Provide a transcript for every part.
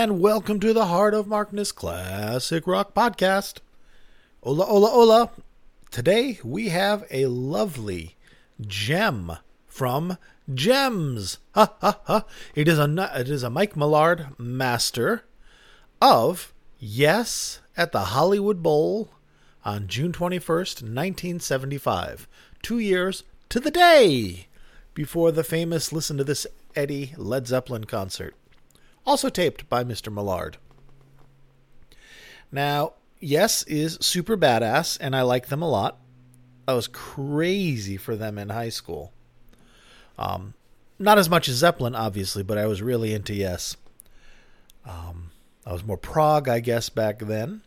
and welcome to the Heart of Markness Classic Rock Podcast. Hola, hola, hola. Today we have a lovely gem from JEMS. Ha ha ha. It is a it is a Mike Millard master of Yes at the Hollywood Bowl on June 21st, 1975. 2 years to the day before the famous Listen to This Eddie Led Zeppelin concert also taped by Mr. Millard. Now, Yes is super badass, and I like them a lot. I was crazy for them in high school. Um, not as much as Zeppelin, obviously, but I was really into Yes. Um, I was more prog, I guess, back then.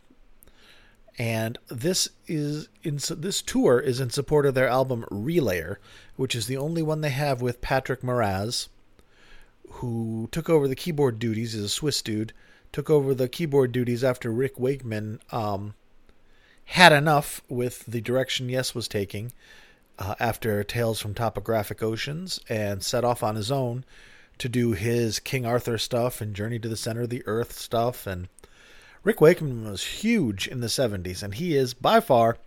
And this is in this tour is in support of their album Relayer, which is the only one they have with Patrick Moraz, who took over the keyboard duties, is a Swiss dude, took over the keyboard duties after Rick Wakeman um, had enough with the direction Yes was taking uh, after Tales from Topographic Oceans and set off on his own to do his King Arthur stuff and Journey to the Center of the Earth stuff. And Rick Wakeman was huge in the 70s, and he is by far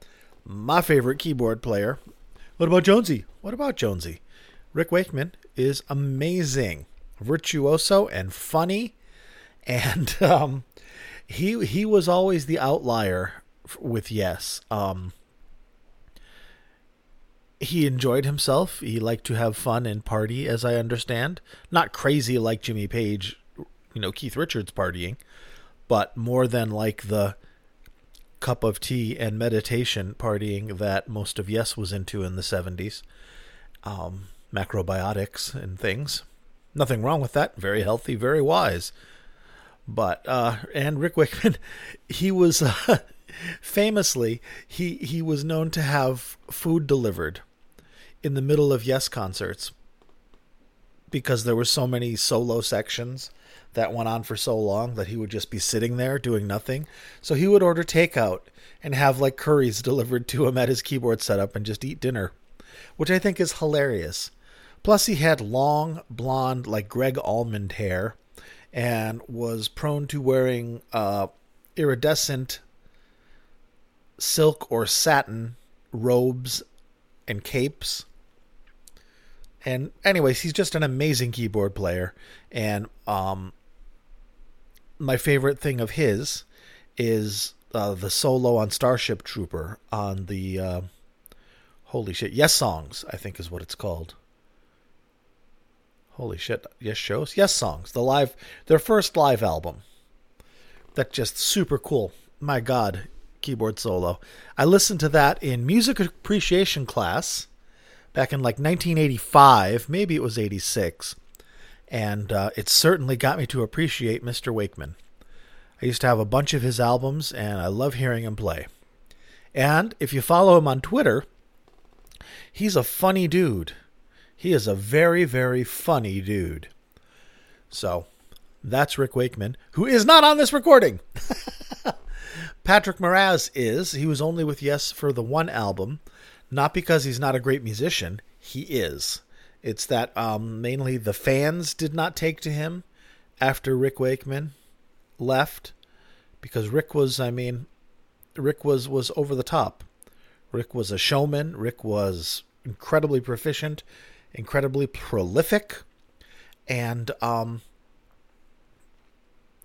my favorite keyboard player. What about Jonesy? What about Jonesy? Rick Wakeman is amazing virtuoso and funny, and um, he he was always the outlier with Yes. Um, he enjoyed himself. He liked to have fun and party, as I understand. Not crazy like Jimmy Page, you know, Keith Richards partying, but more than like the cup of tea and meditation partying that most of Yes was into in the 70s. Um, macrobiotics and things. Nothing wrong with that. Very healthy, very wise. But uh, and Rick Wakeman, he was uh, famously he he was known to have food delivered in the middle of Yes concerts because there were so many solo sections that went on for so long that he would just be sitting there doing nothing. So he would order takeout and have like curries delivered to him at his keyboard setup and just eat dinner, which I think is hilarious. Plus, he had long, blonde, like Gregg Allman hair and was prone to wearing uh, iridescent silk or satin robes and capes. And, anyways, he's just an amazing keyboard player. And um, my favorite thing of his is uh, the solo on Starship Trooper on the. Uh, holy shit. Yessongs, I think is what it's called. Holy shit! Yes shows, yes songs. The live, their first live album. That just super cool. My God, keyboard solo. I listened to that in music appreciation class back in like 1985, maybe it was 86, and uh, it certainly got me to appreciate Mr. Wakeman. I used to have a bunch of his albums, and I love hearing him play. And if you follow him on Twitter, he's a funny dude. He is a very, very funny dude. So, that's Rick Wakeman, who is not on this recording. Patrick Moraz is. He was only with Yes for the one album. Not because he's not a great musician, he is. It's that um, mainly the fans did not take to him after Rick Wakeman left because Rick was, I mean, Rick was was over the top. Rick was a showman. Rick was incredibly proficient incredibly prolific, and um,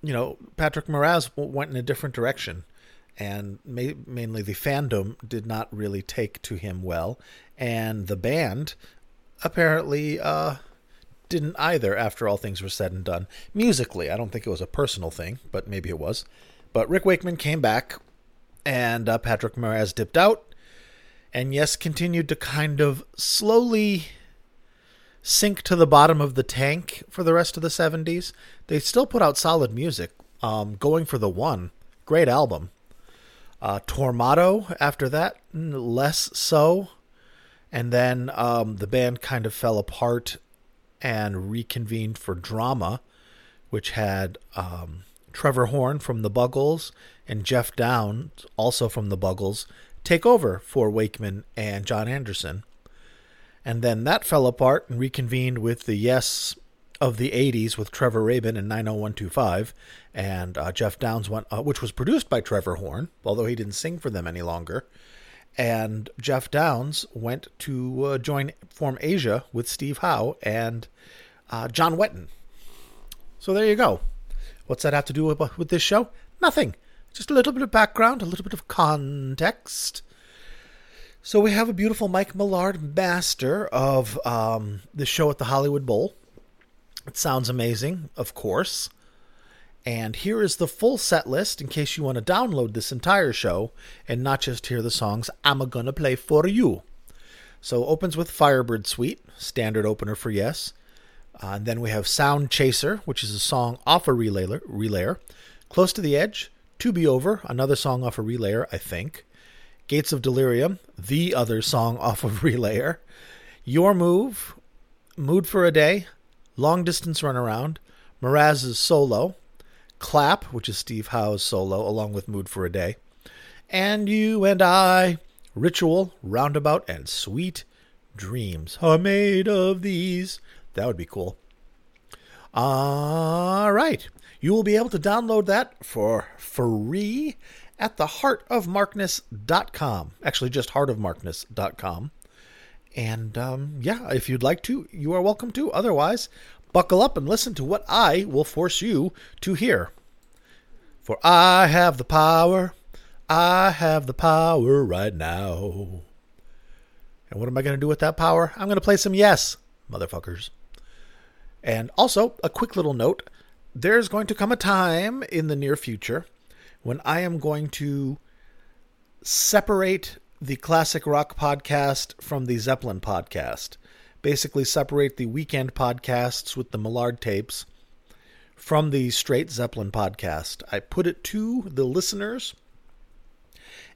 you know Patrick Moraz went in a different direction, and ma- mainly the fandom did not really take to him well, and the band apparently uh, didn't either. After all things were said and done, musically, I don't think it was a personal thing, but maybe it was. But Rick Wakeman came back, and uh, Patrick Moraz dipped out, and yes, continued to kind of slowly sink to the bottom of the tank for the rest of the 70s. They still put out solid music. Um, going for the one, great album. Uh, Tormato after that, less so. And then um, the band kind of fell apart and reconvened for Drama, which had um, Trevor Horn from the Buggles and Jeff Downes, also from the Buggles, take over for Wakeman and Jon Anderson and then that fell apart and reconvened with the Yes of the 80s with Trevor Rabin and 90125, and uh, Jeff Downes went, uh, which was produced by Trevor Horn, although he didn't sing for them any longer. And Jeff Downes went to uh, join Form Asia with Steve Howe and uh, John Wetton. So there you go. What's that have to do with, with this show? Nothing. Just a little bit of background, a little bit of context. So we have a beautiful Mike Millard master of um, the show at the Hollywood Bowl. It sounds amazing, of course. And here is the full set list in case you want to download this entire show and not just hear the songs I'm gonna play for you. So opens with Firebird Suite, standard opener for Yes. Uh, and then we have Sound Chaser, which is a song off a relayer, relayer. Close to the Edge, To Be Over, another song off a relayer, I think. Gates of Delirium, the other song off of Relayer, Your Move, Mood for a Day, Long Distance Runaround, Moraz's Solo, Clap, which is Steve Howe's solo, along with Mood for a Day, and You and I, Ritual, Roundabout, and Sweet Dreams are made of these. That would be cool. All right. You will be able to download that for free at the heartofmarkness.com. Actually, just heartofmarkness.com. And um, yeah, if you'd like to, you are welcome to. Otherwise, buckle up and listen to what I will force you to hear. For I have the power. I have the power right now. And what am I going to do with that power? I'm going to play some Yes, motherfuckers. And also, a quick little note there's going to come a time in the near future when I am going to separate the classic rock podcast from the Zeppelin podcast. Basically, separate the weekend podcasts with the Millard tapes from the straight Zeppelin podcast. I put it to the listeners,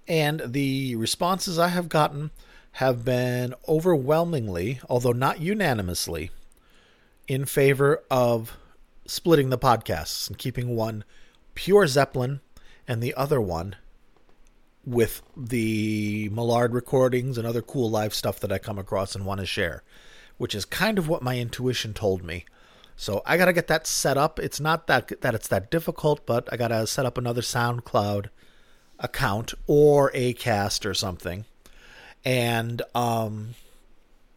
and the responses I have gotten have been overwhelmingly, although not unanimously, in favor of splitting the podcasts and keeping one pure Zeppelin and the other one with the Millard recordings and other cool live stuff that I come across and want to share, which is kind of what my intuition told me. So I got to get that set up. It's not that that it's that difficult, but I got to set up another SoundCloud account or Acast or something. And um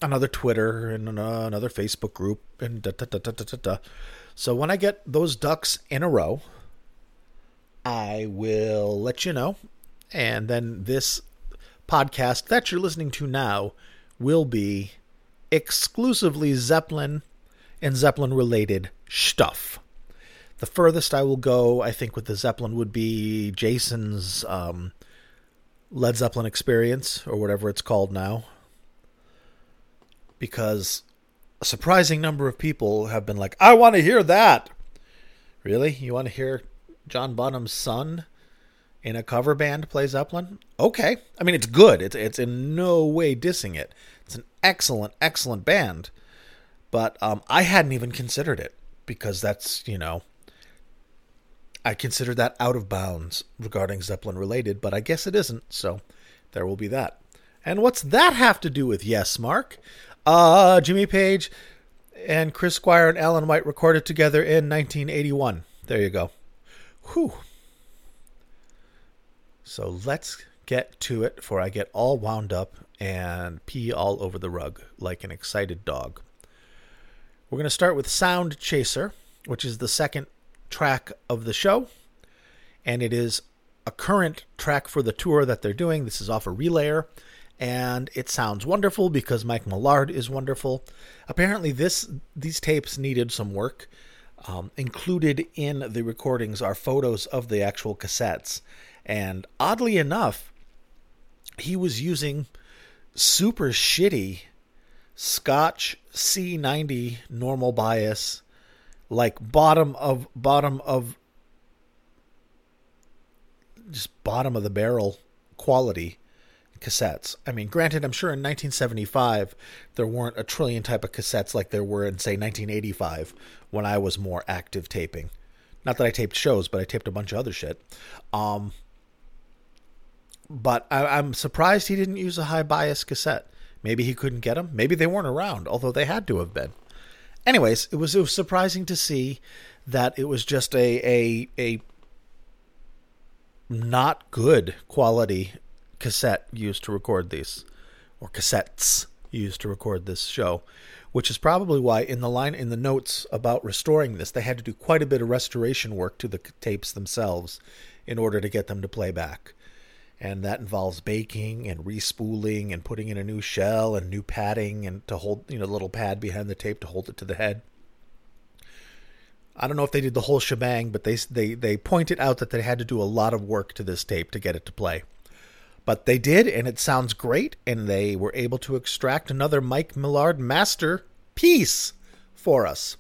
another Twitter and another Facebook group and da, da, da, da, da, da. So when I get those ducks in a row, I will let you know. And then this podcast that you're listening to now will be exclusively Zeppelin and Zeppelin related stuff. The furthest I will go, I think, with the Zeppelin would be Jason's um, Led Zeppelin experience, or whatever it's called now. Because a surprising number of people have been like, I want to hear that. Really? You want to hear John Bonham's son in a cover band play Zeppelin? Okay. I mean, it's good. It's it's in no way dissing it. It's an excellent, excellent band. But um, I hadn't even considered it because that's you know. I considered that out of bounds regarding Zeppelin related, but I guess it isn't. So there will be that. And what's that have to do with yes, Mark? Uh, Jimmy Page and Chris Squire and Alan White recorded together in 1981. There you go. Whew. So let's get to it before I get all wound up and pee all over the rug like an excited dog. We're going to start with Sound Chaser, which is the second track of the show. And it is a current track for the tour that they're doing. This is off a relayer. And it sounds wonderful because Mike Millard is wonderful. Apparently, this these tapes needed some work. Um, included in the recordings are photos of the actual cassettes. And oddly enough, he was using super shitty Scotch C90 normal bias, like bottom of bottom of just bottom of the barrel quality cassettes. I mean, granted, I'm sure in 1975 there weren't a trillion type of cassettes like there were in say 1985 when I was more active taping. Not that I taped shows, but I taped a bunch of other shit. Um, but I, I'm surprised he didn't use a high bias cassette. Maybe he couldn't get them. Maybe they weren't around, although they had to have been. anyways, it was it was surprising to see that it was just a a a not good quality cassette used to record these or cassettes used to record this show which is probably why in the line in the notes about restoring this they had to do quite a bit of restoration work to the tapes themselves in order to get them to play back and that involves baking and respooling and putting in a new shell and new padding and to hold you know a little pad behind the tape to hold it to the head I don't know if they did the whole shebang, but they they they pointed out that they had to do a lot of work to this tape to get it to play. But they did, and it sounds great, and they were able to extract another Mike Millard master piece for us.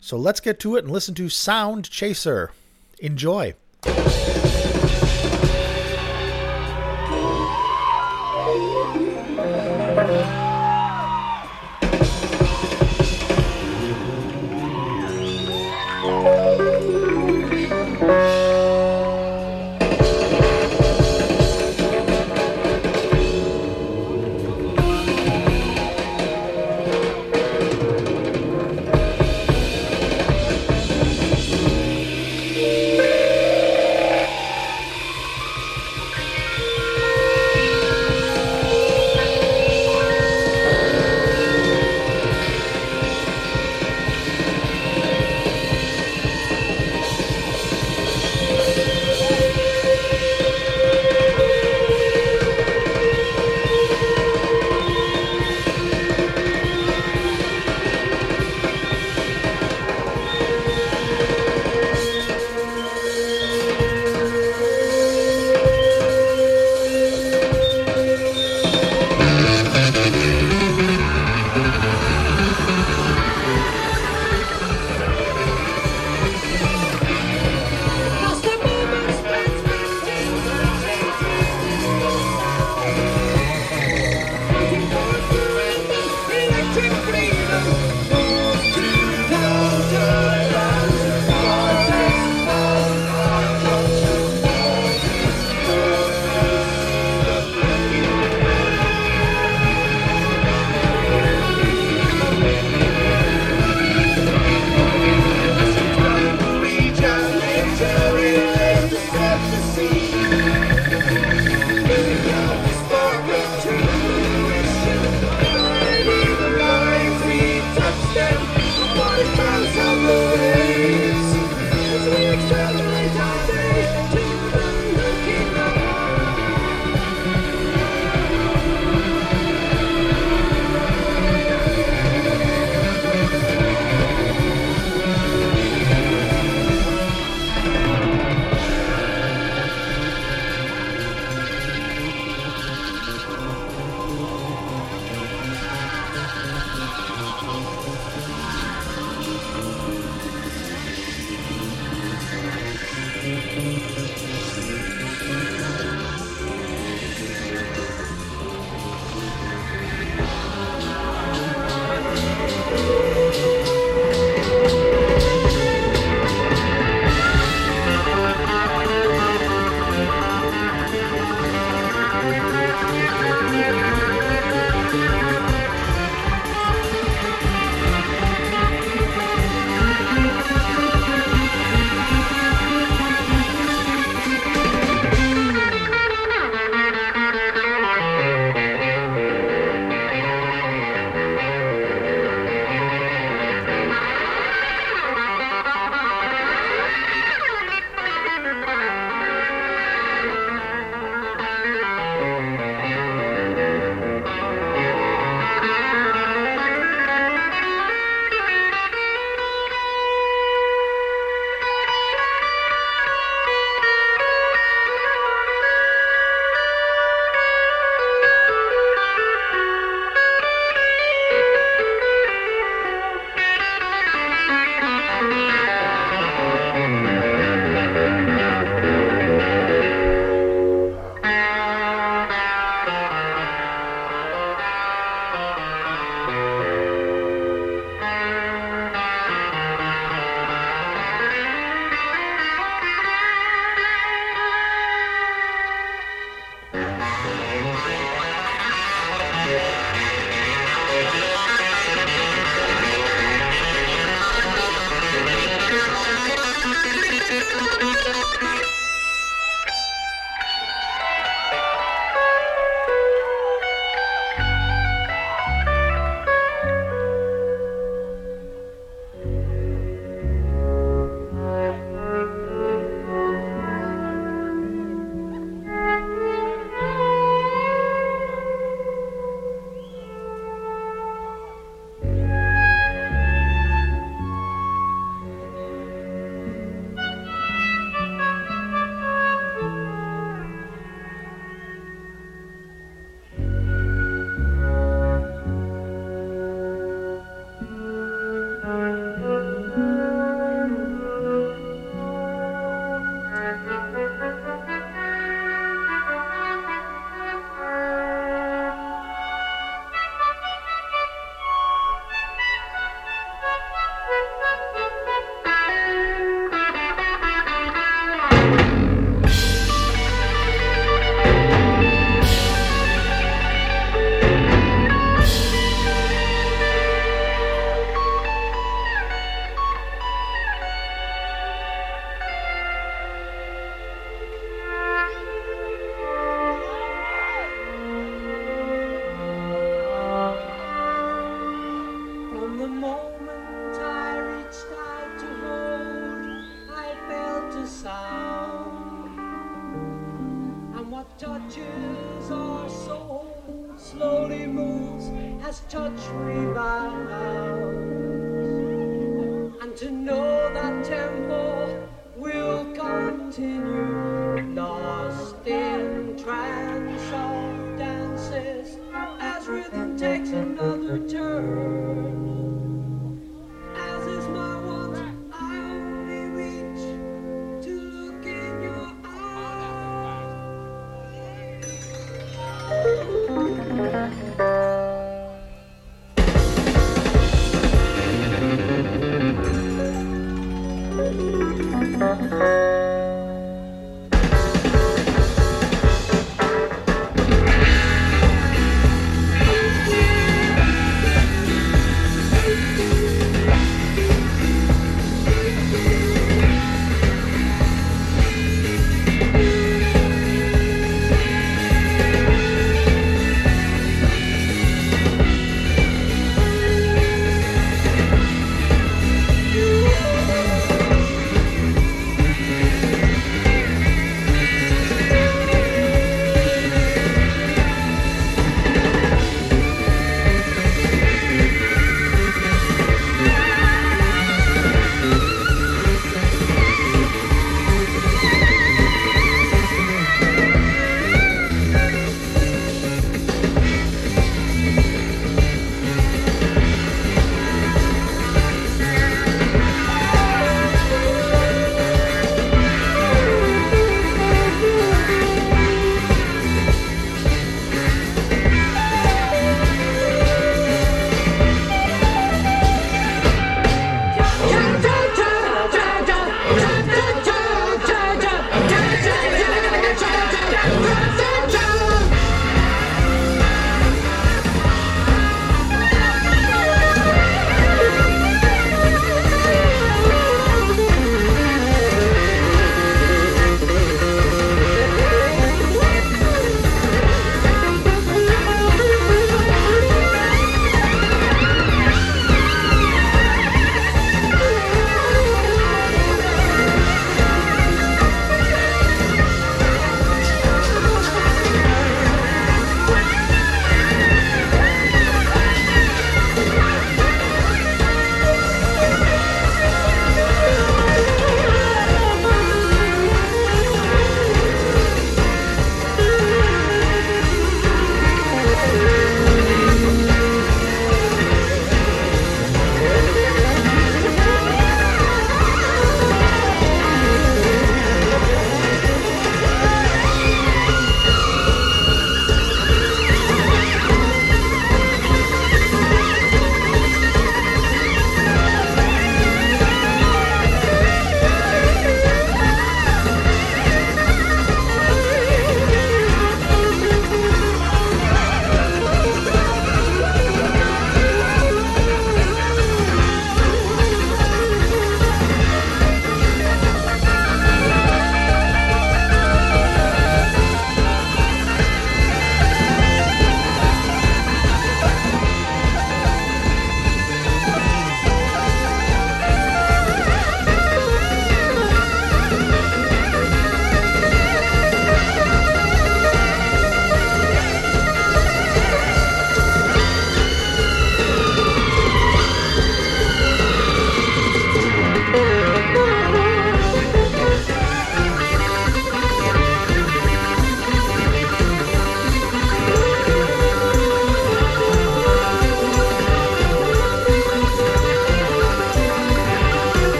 So let's get to it and listen to Sound Chaser. Enjoy.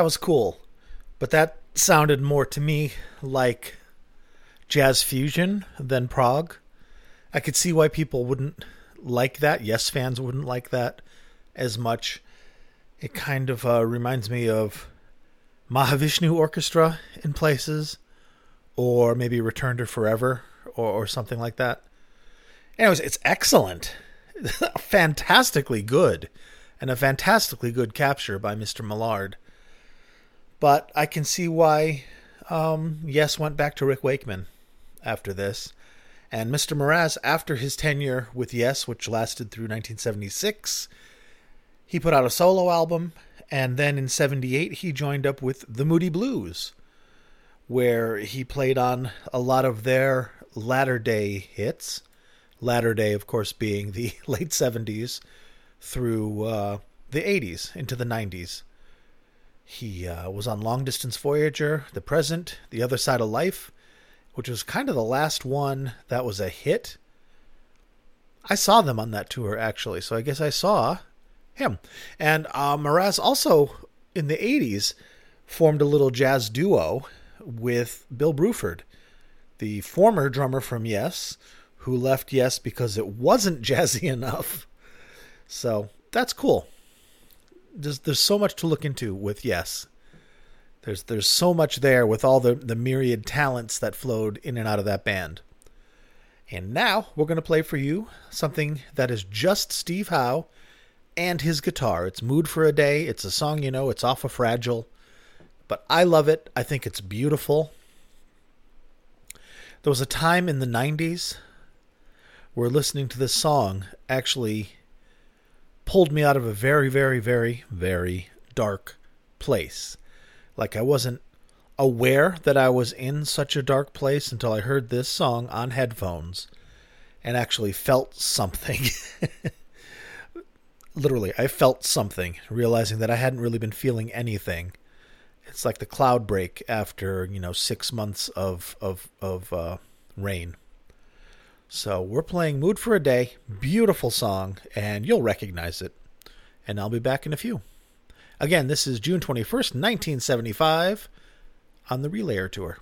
That was cool. But that sounded more to me like jazz fusion than prog. I could see why people wouldn't like that. Yes, fans wouldn't like that as much. It kind of uh, reminds me of Mahavishnu Orchestra in places, or maybe Return to Forever, or, or something like that. Anyways, it's excellent. Fantastically good. And a fantastically good capture by Mr. Millard. But I can see why um, Yes went back to Rick Wakeman after this. And Mr. Moraz, after his tenure with Yes, which lasted through 1976, he put out a solo album. And then in 78, he joined up with the Moody Blues, where he played on a lot of their latter day hits. Latter day, of course, being the late 70s through uh, the 80s into the 90s. He uh, was on Long Distance Voyager, The Present, The Other Side of Life, which was kind of the last one that was a hit. I saw them on that tour actually, so I guess I saw him. And uh, Moraz also in the 80s formed a little jazz duo with Bill Bruford, the former drummer from Yes, who left Yes because it wasn't jazzy enough. So that's cool. There's, there's so much to look into with Yes. There's there's so much there with all the, the myriad talents that flowed in and out of that band. And now we're going to play for you something that is just Steve Howe and his guitar. It's Mood for a Day. It's a song you know, it's off of Fragile. But I love it. I think it's beautiful. There was a time in the 90s where listening to this song actually pulled me out of a very, very, very, very dark place. Like I wasn't aware that I was in such a dark place until I heard this song on headphones and actually felt something. Literally, I felt something, realizing that I hadn't really been feeling anything. It's like the cloud break after, you know, six months of of of uh, rain. So we're playing Mood for a Day, beautiful song, and you'll recognize it. And I'll be back in a few. Again, this is June 21st, 1975, on the Relayer Tour.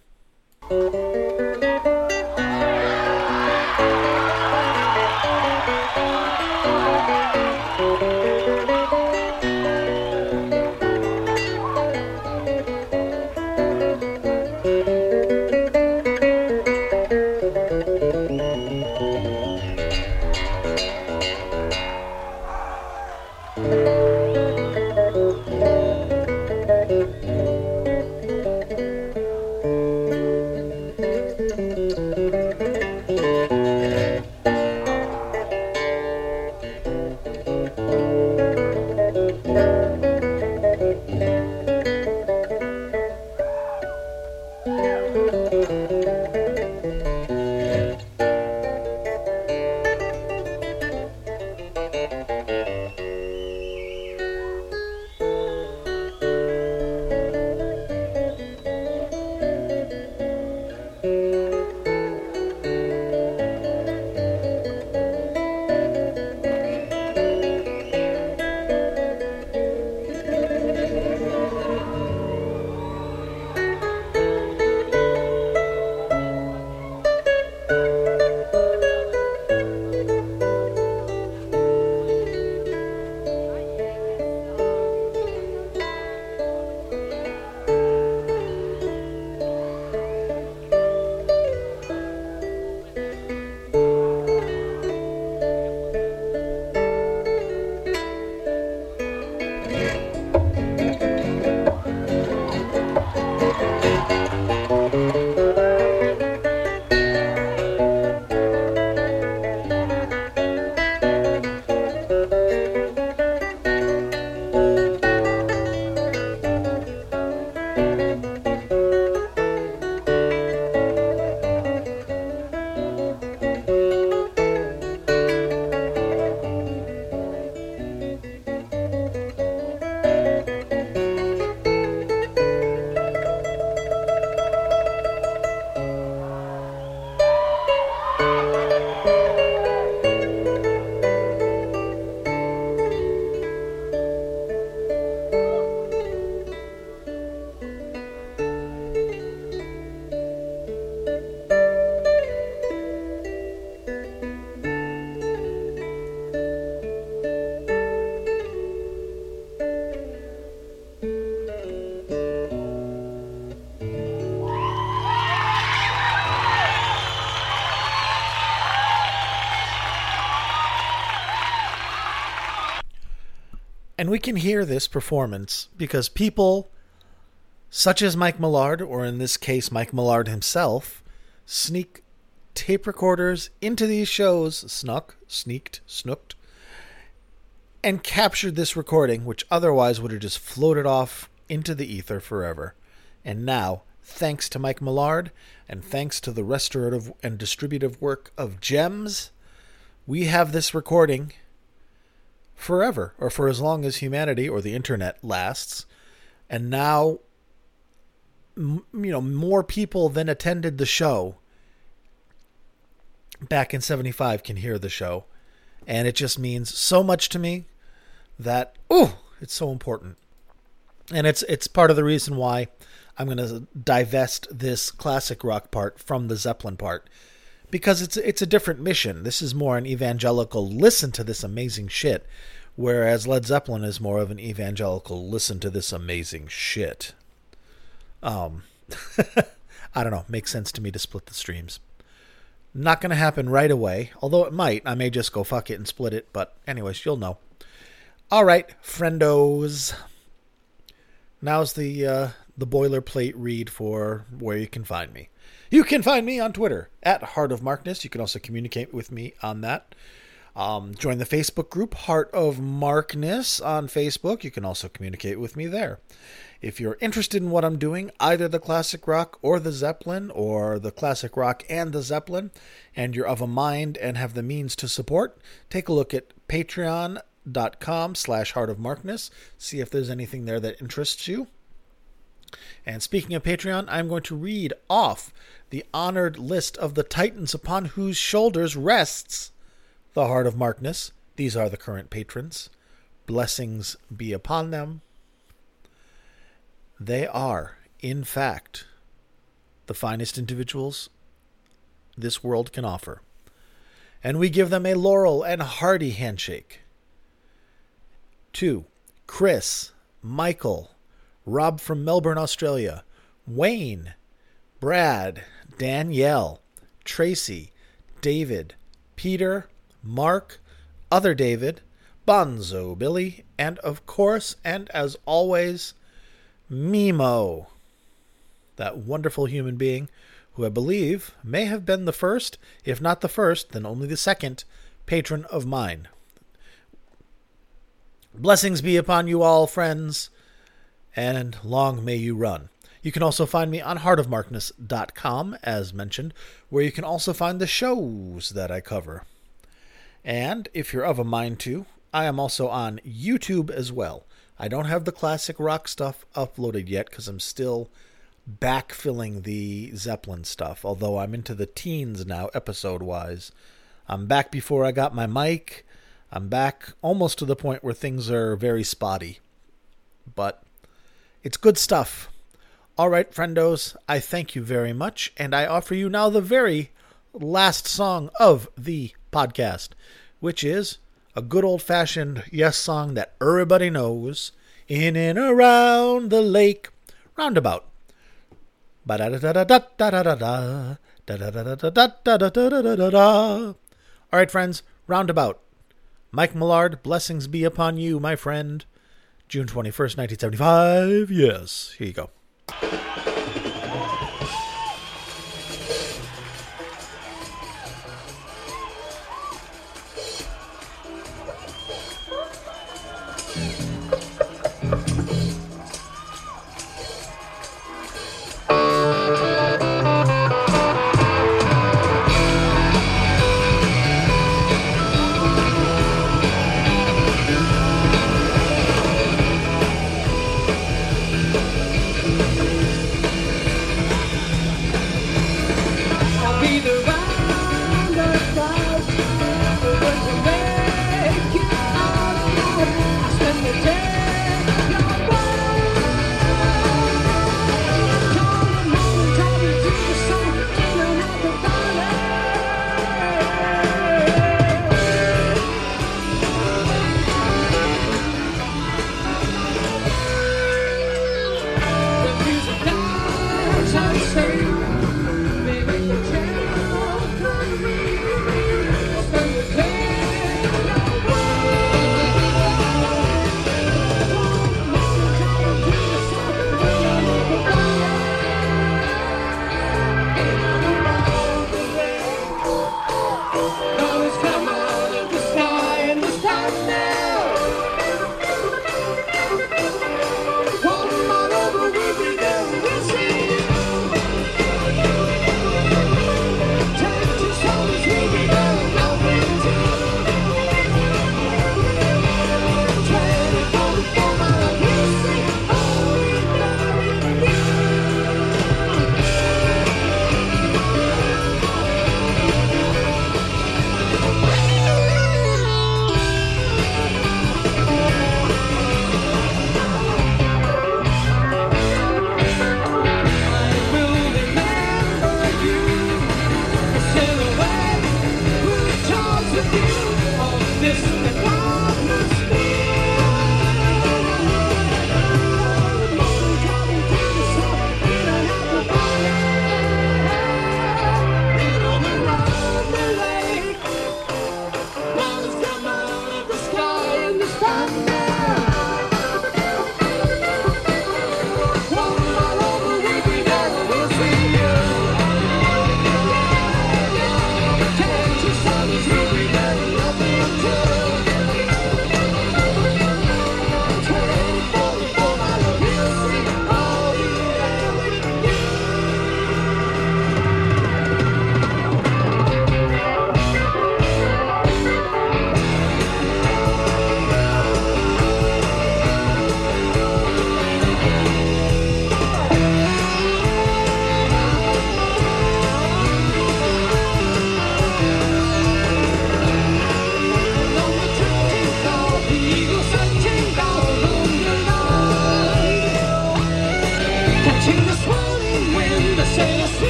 We can hear this performance because people such as Mike Millard, or in this case, Mike Millard himself, sneak tape recorders into these shows, snuck, sneaked, snooked, and captured this recording, which otherwise would have just floated off into the ether forever. And now, thanks to Mike Millard and thanks to the restorative and distributive work of JEMS, we have this recording forever, or for as long as humanity or the internet lasts. And now, m- you know, more people than attended the show back in 75 can hear the show. And it just means so much to me that, oh, it's so important. And it's it's part of the reason why I'm going to divest this classic rock part from the Zeppelin part because it's it's a different mission. This is more an evangelical listen to this amazing shit, whereas Led Zeppelin is more of an evangelical listen to this amazing shit. Um, I don't know. Makes sense to me to split the streams. Not going to happen right away, although it might. I may just go fuck it and split it, but anyways, you'll know. All right, friendos. Now's the uh, the boilerplate read for where you can find me. You can find me on Twitter at Heart of Markness. You can also communicate with me on that. Um, join the Facebook group Heart of Markness on Facebook. You can also communicate with me there. If you're interested in what I'm doing, either the classic rock or the Zeppelin, or the classic rock and the Zeppelin, and you're of a mind and have the means to support, take a look at patreon.com slash heart of markness. See if there's anything there that interests you. And speaking of Patreon, I'm going to read off the honored list of the titans upon whose shoulders rests the heart of Markness. These are the current patrons. Blessings be upon them. They are, in fact, the finest individuals this world can offer. And we give them a laurel and hearty handshake. Two, Chris, Michael, Rob from Melbourne, Australia, Wayne, Brad, Danielle, Tracy, David, Peter, Mark, Other David, Bonzo Billy, and of course, and as always, Mimo, that wonderful human being who I believe may have been the first, if not the first, then only the second patron of mine. Blessings be upon you all, friends, and long may you run. You can also find me on heartofmarkness.com, as mentioned, where you can also find the shows that I cover. And if you're of a mind to, I am also on YouTube as well. I don't have the classic rock stuff uploaded yet because I'm still backfilling the Zeppelin stuff, although I'm into the teens now, episode wise. I'm back before I got my mic. I'm back almost to the point where things are very spotty. But it's good stuff. All right, friendos, I thank you very much, and I offer you now the very last song of the podcast, which is a good old fashioned yes song that everybody knows in and around the lake roundabout. All right, friends, roundabout. Mike Millard, blessings be upon you, my friend. June 21st, 1975. Yes, here you go.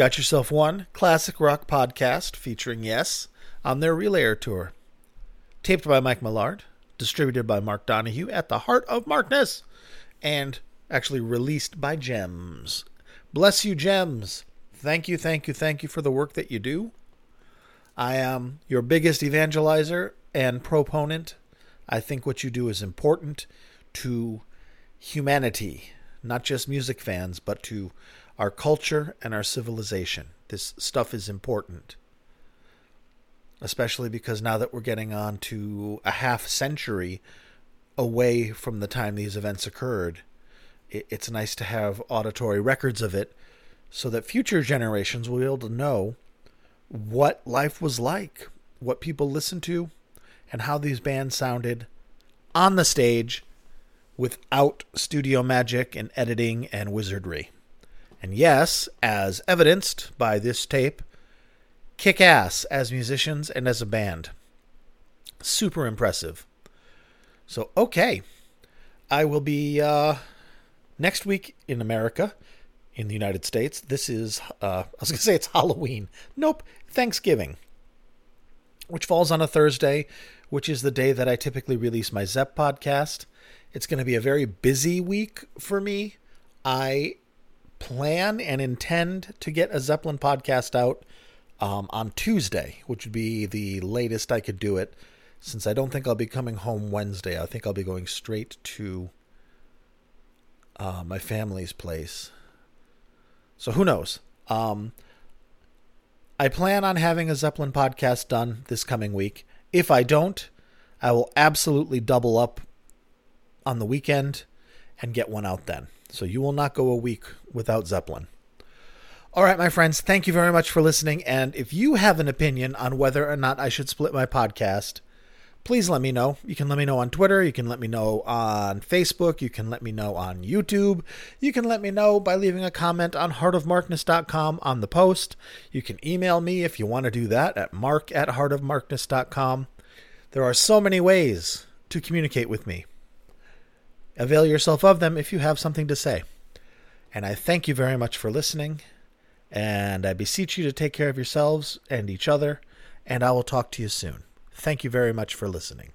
got yourself one classic rock podcast featuring Yes on their Relayer tour. Taped by Mike Millard, distributed by Mark Donahue at the Heart of Markness, and actually released by JEMS. Bless you, JEMS. Thank you, thank you, thank you for the work that you do. I am your biggest evangelizer and proponent. I think what you do is important to humanity, not just music fans, but to our culture and our civilization. This stuff is important. Especially because now that we're getting on to a half century away from the time these events occurred, it's nice to have auditory records of it so that future generations will be able to know what life was like, what people listened to, and how these bands sounded on the stage without studio magic and editing and wizardry. And yes, as evidenced by this tape, kick ass as musicians and as a band. Super impressive. So, okay. I will be uh, next week in America, in the United States. This is, uh, I was going to say it's Halloween. Nope, Thanksgiving, which falls on a Thursday, which is the day that I typically release my Zepp podcast. It's going to be a very busy week for me. I plan and intend to get a Zeppelin podcast out um, on Tuesday, which would be the latest I could do it, since I don't think I'll be coming home Wednesday. I think I'll be going straight to uh, my family's place. So who knows? Um, I plan on having a Zeppelin podcast done this coming week. If I don't, I will absolutely double up on the weekend and get one out then. So you will not go a week without Zeppelin. All right, my friends, thank you very much for listening. And if you have an opinion on whether or not I should split my podcast, please let me know. You can let me know on Twitter. You can let me know on Facebook. You can let me know on YouTube. You can let me know by leaving a comment on heartofmarkness.com on the post. You can email me if you want to do that at mark at heartofmarkness.com. There are so many ways to communicate with me. Avail yourself of them if you have something to say. And I thank you very much for listening. And I beseech you to take care of yourselves and each other. And I will talk to you soon. Thank you very much for listening.